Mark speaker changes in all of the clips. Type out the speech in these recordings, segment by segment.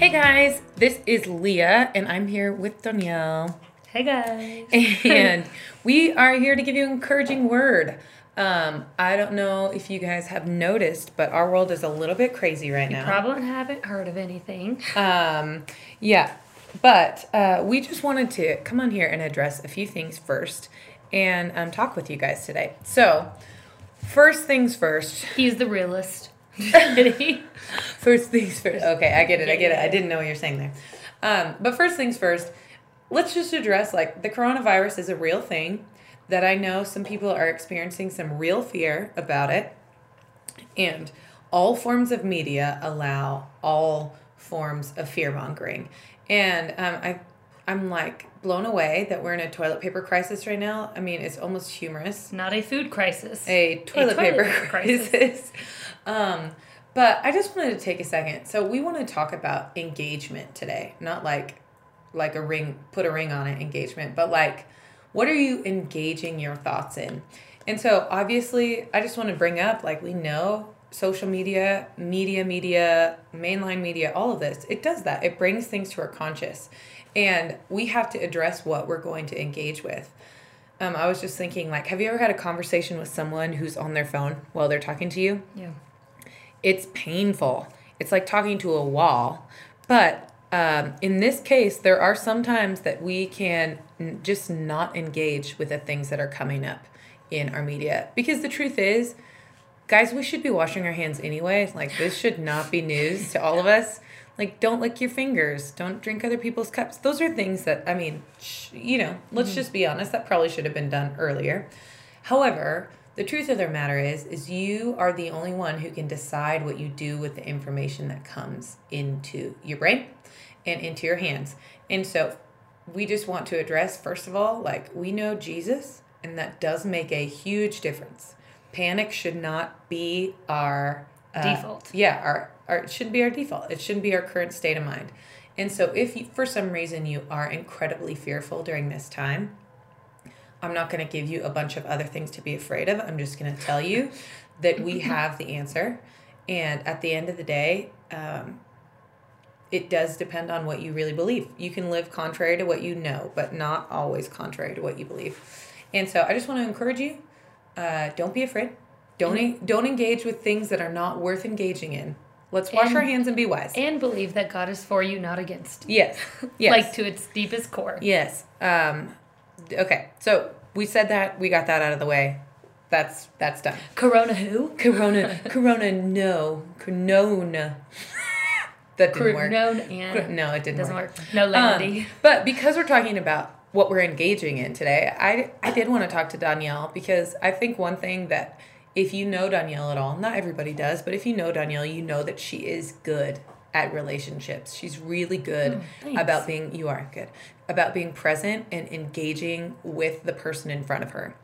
Speaker 1: Hey guys, this is Leah, and I'm here with Danielle.
Speaker 2: Hey guys.
Speaker 1: and we are here to give you an encouraging word. Um, I don't know if you guys have noticed, but our world is a little bit crazy right now.
Speaker 2: Probably haven't heard of anything.
Speaker 1: Um, yeah, but uh, we just wanted to come on here and address a few things first and um, talk with you guys today. So, first things first.
Speaker 2: He's the realist.
Speaker 1: first things first. Okay, I get it. I get it. I didn't know what you're saying there. Um, but first things first, let's just address like the coronavirus is a real thing that I know some people are experiencing some real fear about it. And all forms of media allow all forms of fear mongering. And um, I, I'm like blown away that we're in a toilet paper crisis right now. I mean, it's almost humorous.
Speaker 2: Not a food crisis.
Speaker 1: A toilet, a toilet paper, paper, crisis. crisis. um, but I just wanted to take a second. So we want to talk about engagement today, not like like a ring, put a ring on it engagement, but like what are you engaging your thoughts in? And so obviously, I just want to bring up like we know social media, media, media, mainline media, all of this, it does that. It brings things to our conscious. And we have to address what we're going to engage with. Um, I was just thinking, like, have you ever had a conversation with someone who's on their phone while they're talking to you?
Speaker 2: Yeah
Speaker 1: it's painful. It's like talking to a wall. But um, in this case, there are some times that we can n- just not engage with the things that are coming up in our media. Because the truth is, guys, we should be washing our hands anyway. Like, this should not be news to all of us. Like, don't lick your fingers. Don't drink other people's cups. Those are things that, I mean, sh- you know, let's mm-hmm. just be honest, that probably should have been done earlier. However, the truth of the matter is is you are the only one who can decide what you do with the information that comes into your brain and into your hands and so we just want to address first of all like we know jesus and that does make a huge difference panic should not be our
Speaker 2: uh, default
Speaker 1: yeah our, it shouldn't be our default it shouldn't be our current state of mind and so if you, for some reason you are incredibly fearful during this time I'm not going to give you a bunch of other things to be afraid of. I'm just going to tell you that we have the answer. And at the end of the day, um, it does depend on what you really believe. You can live contrary to what you know, but not always contrary to what you believe. And so I just want to encourage you uh, don't be afraid. Don't, mm-hmm. don't engage with things that are not worth engaging in. Let's wash and, our hands and be wise.
Speaker 2: And believe that God is for you, not against
Speaker 1: you. Yes.
Speaker 2: Yes. like to its deepest core.
Speaker 1: Yes. Um, okay, so we said that we got that out of the way. That's that's done.
Speaker 2: Corona who?
Speaker 1: Corona Corona no Corona. that didn't work.
Speaker 2: No,
Speaker 1: and no, it didn't
Speaker 2: doesn't
Speaker 1: work.
Speaker 2: work. No Landy.
Speaker 1: Um, but because we're talking about what we're engaging in today, I I did want to talk to Danielle because I think one thing that if you know Danielle at all, not everybody does, but if you know Danielle, you know that she is good at relationships. She's really good oh, about being you are good about being present and engaging with the person in front of her.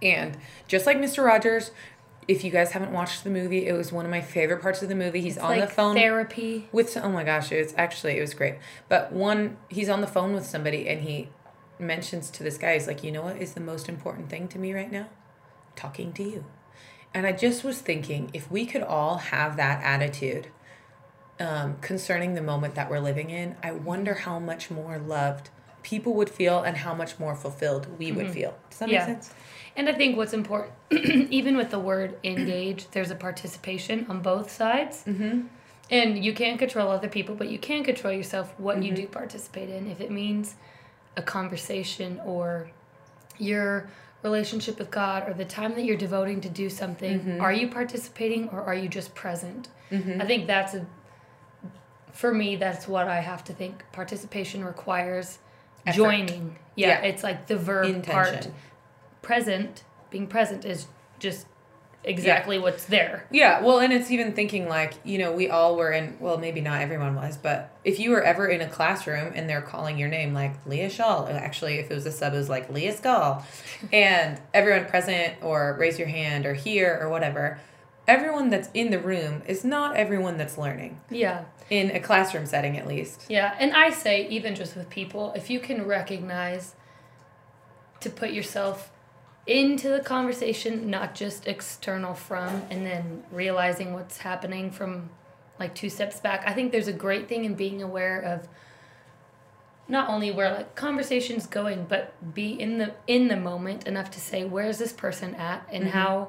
Speaker 1: And just like Mr. Rogers, if you guys haven't watched the movie, it was one of my favorite parts of the movie. He's
Speaker 2: it's
Speaker 1: on
Speaker 2: like
Speaker 1: the phone
Speaker 2: therapy
Speaker 1: with oh my gosh, it's actually it was great. But one he's on the phone with somebody and he mentions to this guy, he's like, you know what is the most important thing to me right now? Talking to you. And I just was thinking if we could all have that attitude um, concerning the moment that we're living in, I wonder how much more loved people would feel and how much more fulfilled we mm-hmm. would feel. Does that yeah. make sense?
Speaker 2: And I think what's important, even with the word engage, there's a participation on both sides.
Speaker 1: Mm-hmm.
Speaker 2: And you can't control other people, but you can control yourself what mm-hmm. you do participate in. If it means a conversation or your relationship with God or the time that you're devoting to do something, mm-hmm. are you participating or are you just present?
Speaker 1: Mm-hmm.
Speaker 2: I think that's a for me, that's what I have to think. Participation requires Effort. joining. Yeah, yeah, it's like the verb Intention. part. Present, being present is just exactly yeah. what's there.
Speaker 1: Yeah, well, and it's even thinking like, you know, we all were in, well, maybe not everyone was, but if you were ever in a classroom and they're calling your name like Leah Shaw, uh, actually, if it was a sub, it was like Leah Skull, and everyone present or raise your hand or here or whatever, everyone that's in the room is not everyone that's learning.
Speaker 2: Yeah
Speaker 1: in a classroom setting at least.
Speaker 2: Yeah, and I say even just with people, if you can recognize to put yourself into the conversation, not just external from, and then realizing what's happening from like two steps back. I think there's a great thing in being aware of not only where like conversations going, but be in the in the moment enough to say where's this person at and
Speaker 1: Mm-hmm.
Speaker 2: how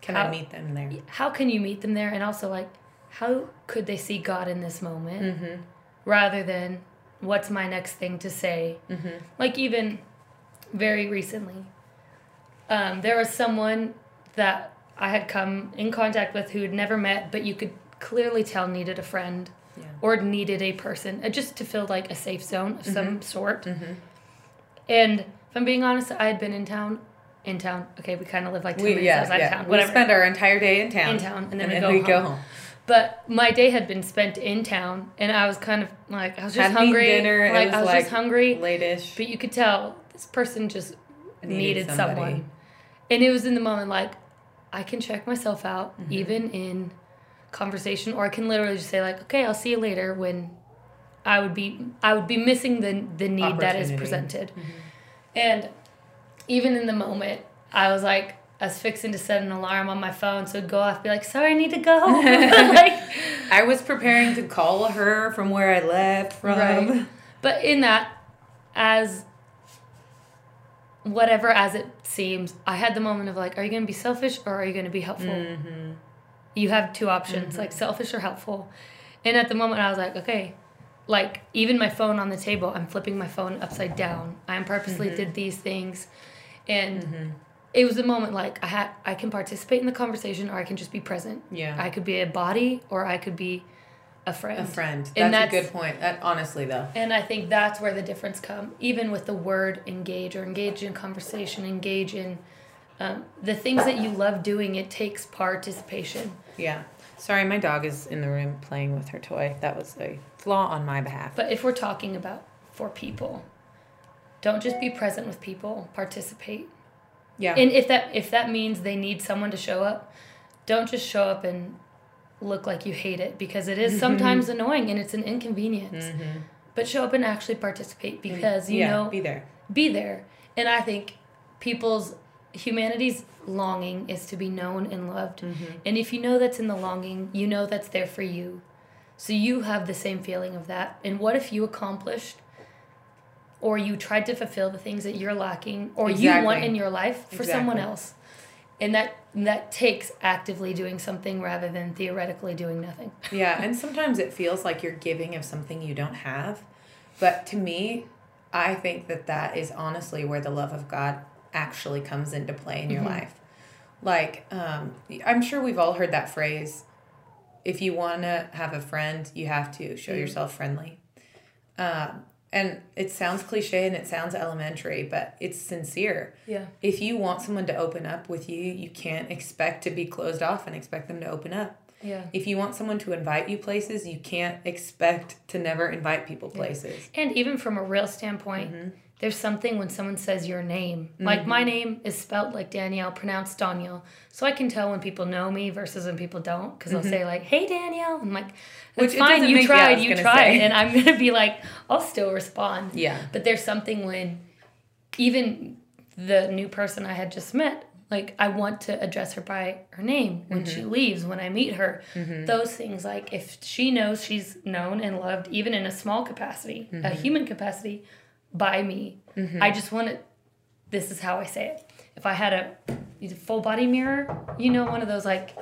Speaker 1: Can
Speaker 2: How-
Speaker 1: I meet them there?
Speaker 2: how can you meet them there and also like how could they see God in this moment
Speaker 1: Mm-hmm.
Speaker 2: rather than what's my next thing to say.
Speaker 1: Mm-hmm.
Speaker 2: Like even very recently, um, there was someone that I had come in contact with who had never met, but you could clearly tell needed a friend
Speaker 1: Yeah.
Speaker 2: or needed a person uh, just to feel like a safe zone of some sort.
Speaker 1: Mm-hmm.
Speaker 2: And if I'm being honest, I had been in town. In town. Okay, we kind of live like two
Speaker 1: We,
Speaker 2: minutes
Speaker 1: yeah,
Speaker 2: outside
Speaker 1: yeah.
Speaker 2: town.
Speaker 1: We
Speaker 2: Whatever.
Speaker 1: spend our entire day in town.
Speaker 2: In town, and then we
Speaker 1: and
Speaker 2: go
Speaker 1: we
Speaker 2: home.
Speaker 1: go home.
Speaker 2: But my day had been spent in town, and I was kind of like I was just hungry.
Speaker 1: dinner, it
Speaker 2: like
Speaker 1: was
Speaker 2: I was
Speaker 1: like
Speaker 2: just hungry.
Speaker 1: Late-ish.
Speaker 2: But you could tell this person just
Speaker 1: Needed
Speaker 2: needed, someone. And it was in the moment like I can check myself out
Speaker 1: Mm-hmm.
Speaker 2: even in conversation or I can literally just say like, "Okay, I'll see you later" when I would be I would be missing the the need that is presented.
Speaker 1: Mm-hmm.
Speaker 2: And even in the moment, I was like I was fixing to set an alarm on my phone so it'd go off be like, "Sorry, I need to go." like
Speaker 1: I was preparing to call her from where I left from.
Speaker 2: Right. But in that, as whatever as it seems, I had the moment of like, are you going to be selfish or are you going to be helpful?
Speaker 1: Mm-hmm.
Speaker 2: You have two options, mm-hmm. like selfish or helpful. And at the moment, I was like, okay, like even my phone on the table, I'm flipping my phone upside down. I purposely mm-hmm. did these things, and mm-hmm. it was a moment like I had I can participate in the conversation or I can just be present.
Speaker 1: Yeah.
Speaker 2: I could be a body or I could be a friend.
Speaker 1: a friend. That's,
Speaker 2: And
Speaker 1: a good point. That honestly though.
Speaker 2: And I think that's where the difference come. Even with the word engage or engage in conversation, engage in um, the things that you love doing, it takes participation.
Speaker 1: Yeah. Sorry, my dog is in the room playing with her toy. That was a flaw on my behalf.
Speaker 2: But if we're talking about for people, don't just be present with people, participate.
Speaker 1: yeah.
Speaker 2: And if that if that means they need someone to show up, don't just show up and look like you hate it because it is sometimes annoying and it's an inconvenience. But show up and actually participate because you
Speaker 1: Mm-hmm. yeah,
Speaker 2: know
Speaker 1: be there.
Speaker 2: be there. And I think people's humanity's longing is to be known and loved.
Speaker 1: Mm-hmm.
Speaker 2: And if you know that's in the longing, you know that's there for you. So you have the same feeling of that. And what if you accomplished or you tried to fulfill the things that you're lacking or you want in your life for someone else? And that that takes actively doing something rather than theoretically doing nothing.
Speaker 1: Yeah, and sometimes it feels like you're giving of something you don't have. But to me, I think that that is honestly where the love of God actually comes into play in your life. Like, um, I'm sure we've all heard that phrase if you want to have a friend, you have to show yourself friendly. Um, and it sounds cliche and it sounds elementary, but it's sincere.
Speaker 2: Yeah.
Speaker 1: If you want someone to open up with you, you can't expect to be closed off and expect them to open up.
Speaker 2: Yeah.
Speaker 1: If you want someone to invite you places, you can't expect to never invite people places.
Speaker 2: And even from a real standpoint,
Speaker 1: Mm-hmm.
Speaker 2: There's something when someone says your name. Like my mm-hmm. name is spelled like Danielle, pronounced Daniel. So I can tell when people know me versus when people don't. Because they'll mm-hmm. say like, "Hey Danielle," I'm like,
Speaker 1: Mm-hmm. Which
Speaker 2: fine. You
Speaker 1: make-
Speaker 2: tried.
Speaker 1: was
Speaker 2: you tried."
Speaker 1: say.
Speaker 2: And I'm gonna be like, I'll still respond.
Speaker 1: Yeah.
Speaker 2: But there's something when even the new person I had just met, like I want to address her by her name when she mm-hmm. leaves, when I meet her. Those things, like if she knows she's known and loved, even in a small capacity, a human capacity, by me, I just want to. This is how I say it. If I had a full body mirror, you know, one of those like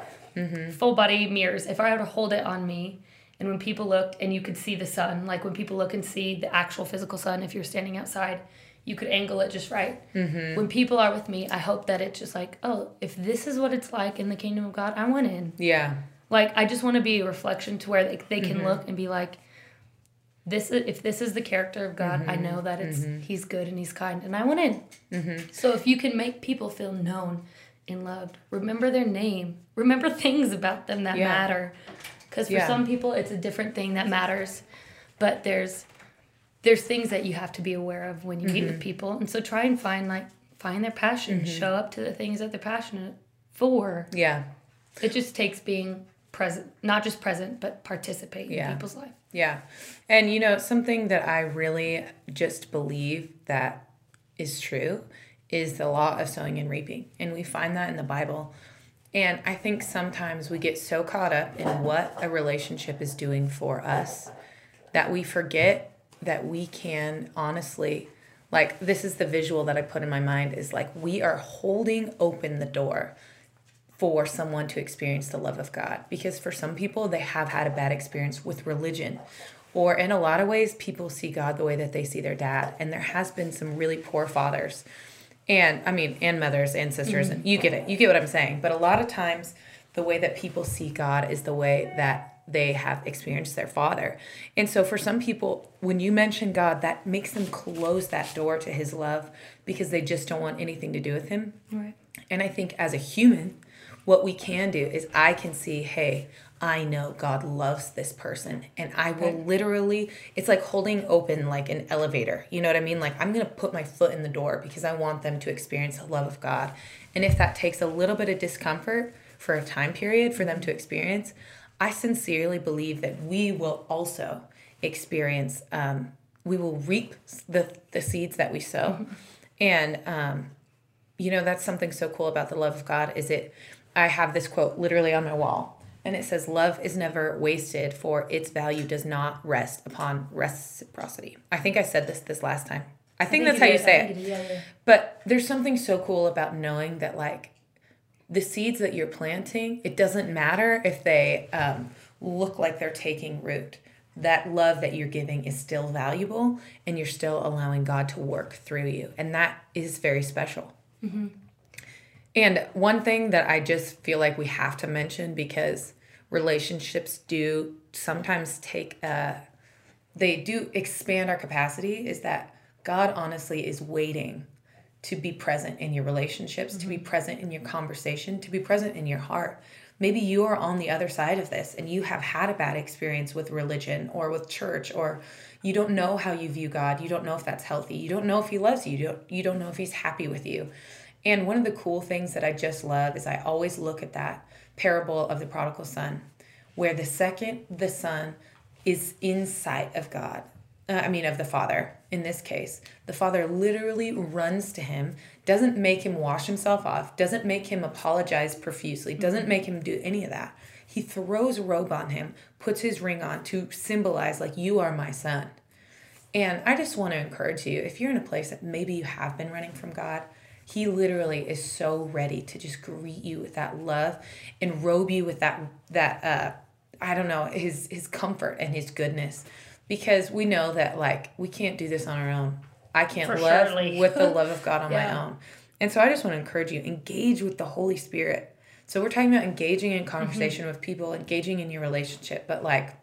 Speaker 2: full body mirrors, if I were to hold it on me, and when people looked and you could see the sun, like when people look and see the actual physical sun, if you're standing outside, you could angle it just right.
Speaker 1: Mm-hmm.
Speaker 2: When people are with me, I hope that it's just like, oh, if this is what it's like in the kingdom of God, I want in.
Speaker 1: Yeah.
Speaker 2: Like, I just want to be a reflection to where they, they
Speaker 1: Mm-hmm.
Speaker 2: can look and be like, this is, if this is the character of God,
Speaker 1: Mm-hmm.
Speaker 2: I know that it's He's good and He's kind, and I want in. So if you can make people feel known and loved, remember their name, remember things about them that
Speaker 1: Yeah.
Speaker 2: matter, because for
Speaker 1: Yeah.
Speaker 2: some people it's a different thing that matters, but there's there's things that you have to be aware of when you meet
Speaker 1: Mm-hmm.
Speaker 2: with people, and so try and find like find their passion, show up to the things that they're passionate for.
Speaker 1: Yeah.
Speaker 2: It just takes being present, not just present, but participate
Speaker 1: Yeah.
Speaker 2: in people's life.
Speaker 1: Yeah. And you know, something that I really just believe that is true is the law of sowing and reaping. And we find that in the Bible. And I think sometimes we get so caught up in what a relationship is doing for us that we forget that we can honestly like this is the visual that I put in my mind is like we are holding open the door for someone to experience the love of God because for some people they have had a bad experience with religion or in a lot of ways people see God the way that they see their dad and there has been some really poor fathers and I mean and mothers and sisters mm-hmm. and you get it you get what I'm saying but a lot of times the way that people see God is the way that they have experienced their father. And so for some people, when you mention God, that makes them close that door to his love because they just don't want anything to do with him. Right. And I think as a human, what we can do is I can see, hey, I know God loves this person and I will literally it's like holding open like an elevator. You know what I mean? Like I'm going to put my foot in the door because I want them to experience the love of God. And if that takes a little bit of discomfort for a time period for them to experience, I sincerely believe that we will also experience, um, we will reap the, the seeds that we sow. Mm-hmm. And, um, you know, that's something so cool about the love of God is it, I have this quote literally on my wall and it says, Love is never wasted, for its value does not rest upon reciprocity. I think I said this this last time. I think, I think that's how you say it. yeah, yeah. But there's something so cool about knowing that, like, the seeds that you're planting, it doesn't matter if they um, look like they're taking root. That love that you're giving is still valuable and you're still allowing God to work through you. And that is very special. Mm-hmm. And one thing that I just feel like we have to mention because relationships do sometimes take, uh, they do expand our capacity is that God honestly is waiting to be present in your relationships, mm-hmm. to be mm-hmm. present in your conversation, to be present in your heart. Maybe you are on the other side of this and you have had a bad experience with religion or with church or you don't know how you view God. You don't know if that's healthy. You don't know if he loves you. You don't you don't know if he's happy with you. And one of the cool things that I just love is I always look at that parable of the prodigal son where the second the son is in sight of God, uh, I mean of the father, in this case, the father literally runs to him, doesn't make him wash himself off, doesn't make him apologize profusely, doesn't make him do any of that. He throws a robe on him, puts his ring on to symbolize, like, you are my son. And I just want to encourage you if you're in a place that maybe you have been running from God, he literally is so ready to just greet you with that love and robe you with that that uh I don't know, his his comfort and his goodness because we know that like we can't do this on our own. I can't For love surely. with the love of God on yeah. my own. And so I just want to encourage you engage with the Holy Spirit. So we're talking about engaging in conversation mm-hmm. with people, engaging in your relationship, but like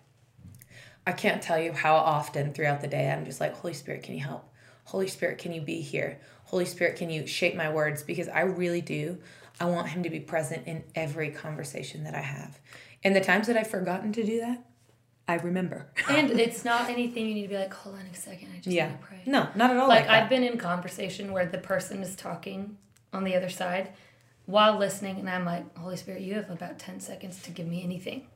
Speaker 1: I can't tell you how often throughout the day I'm just like, Holy Spirit, can you help? Holy Spirit, can you be here? Holy Spirit, can you shape my words? Because I really do. I want Him to be present in every conversation that I have. And the times that I've forgotten to do that, I remember.
Speaker 2: and it's not anything you need to be like, hold on a second, I just yeah. need to pray.
Speaker 1: No, not at all.
Speaker 2: Like, like I've been in conversation where the person is talking on the other side while listening, and I'm like, Holy Spirit, you have about 10 seconds to give me anything.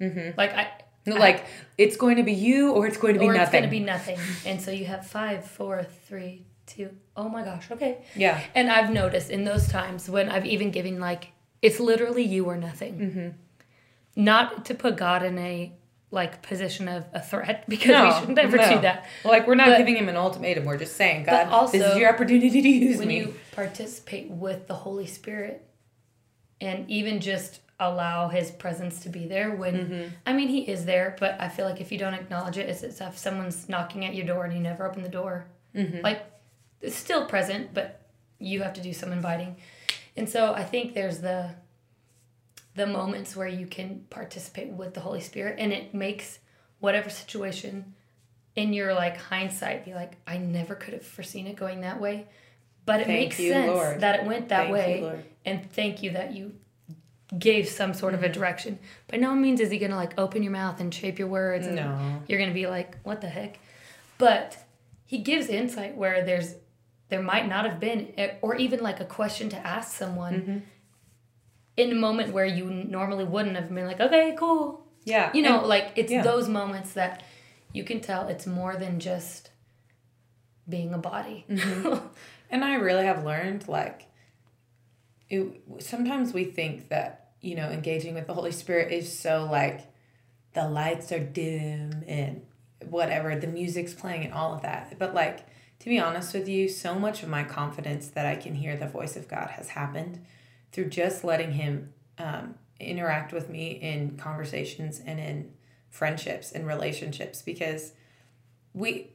Speaker 2: Mm-hmm. Like, I.
Speaker 1: Like, I, it's going to be you or it's going to be or nothing. it's
Speaker 2: going to be nothing. and so you have five, four, three, two. Oh my gosh, okay.
Speaker 1: Yeah.
Speaker 2: And I've noticed in those times when I've even given, like, it's literally you or nothing. Mm-hmm. Not to put God in a like position of a threat because no, we should never no. do that.
Speaker 1: Like we're not but, giving him an ultimatum. We're just saying, God, also, this is your opportunity to use
Speaker 2: when
Speaker 1: me.
Speaker 2: When you participate with the Holy Spirit, and even just allow His presence to be there. When mm-hmm. I mean, He is there, but I feel like if you don't acknowledge it, it's as if someone's knocking at your door and you never open the door. Mm-hmm. Like it's still present, but you have to do some inviting. And so I think there's the the moments where you can participate with the Holy Spirit and it makes whatever situation in your like hindsight be like, I never could have foreseen it going that way. But it thank makes you, sense Lord. that it went that thank way. You, and thank you that you gave some sort of a mm-hmm. direction. By no means is he gonna like open your mouth and shape your words and no. you're gonna be like, what the heck? But he gives insight where there's there might not have been or even like a question to ask someone. Mm-hmm in a moment where you normally wouldn't have been like, okay, cool.
Speaker 1: Yeah.
Speaker 2: You know, and, like it's yeah. those moments that you can tell it's more than just being a body.
Speaker 1: Mm-hmm. and I really have learned like it, sometimes we think that you know engaging with the Holy Spirit is so like the lights are dim and whatever the music's playing and all of that, but like to be honest with you, so much of my confidence that I can hear the voice of God has happened through just letting Him um, interact with me in conversations and in friendships and relationships because we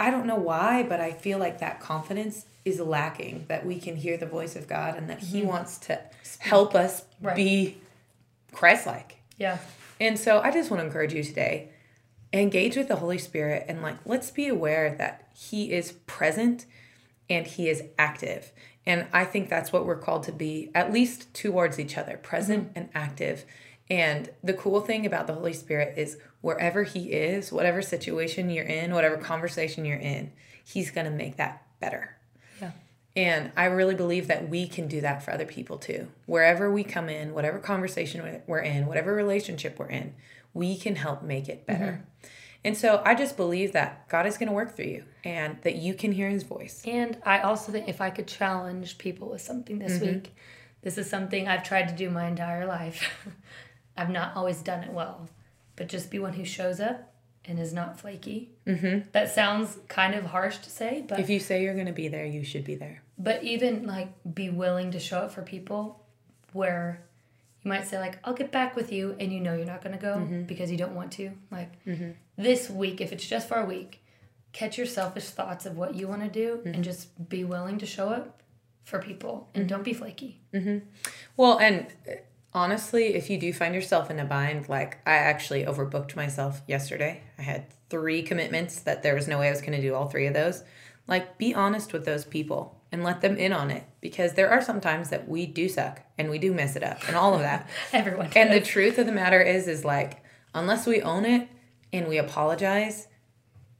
Speaker 1: I don't know why, but I feel like that confidence is lacking that we can hear the voice of God and that He mm-hmm. wants to help us right. be Christ like.
Speaker 2: Yeah.
Speaker 1: And so I just want to encourage you today engage with the Holy Spirit and like let's be aware that He is present and He is active. And I think that's what we're called to be, at least towards each other, present mm-hmm. and active. And the cool thing about the Holy Spirit is wherever He is, whatever situation you're in, whatever conversation you're in, He's going to make that better. And I really believe that we can do that for other people too. Wherever we come in, whatever conversation we're in, whatever relationship we're in, we can help make it better. Mm-hmm. And so I just believe that God is going to work through you and that you can hear his voice.
Speaker 2: And I also think if I could challenge people with something this mm-hmm. week, this is something I've tried to do my entire life. I've not always done it well, but just be one who shows up and is not flaky. Mm-hmm. That sounds kind of harsh to say, but
Speaker 1: if you say you're going to be there, you should be there.
Speaker 2: But even like be willing to show up for people where you might say like I'll get back with you and you know you're not going to go mm-hmm. because you don't want to. Like mm-hmm. this week if it's just for a week, catch your selfish thoughts of what you want to do and mm-hmm. just be willing to show up for people and mm-hmm. don't be flaky.
Speaker 1: Mm-hmm. Well, and honestly, if you do find yourself in a bind, like I actually overbooked myself yesterday. I had three commitments that there was no way I was going to do all three of those. Like, be honest with those people and let them in on it because there are some times that we do suck and we do mess it up and all of that.
Speaker 2: Everyone. Does.
Speaker 1: And the truth of the matter is, is like, unless we own it and we apologize,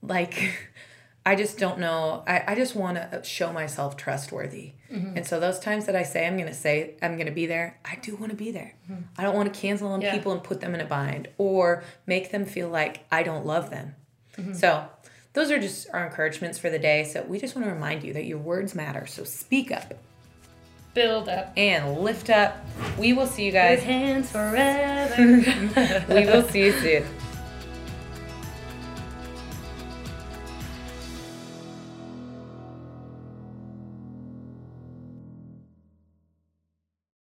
Speaker 1: like, I just don't know. I, I just want to show myself trustworthy. Mm-hmm. And so those times that I say I'm going to say I'm going to be there, I do want to be there. Mm-hmm. I don't want to cancel on yeah. people and put them in a bind or make them feel like I don't love them. Mm-hmm. So those are just our encouragements for the day. So we just want to remind you that your words matter. So speak up.
Speaker 2: Build up.
Speaker 1: And lift up. We will see you guys.
Speaker 2: With hands forever.
Speaker 1: we will see you soon.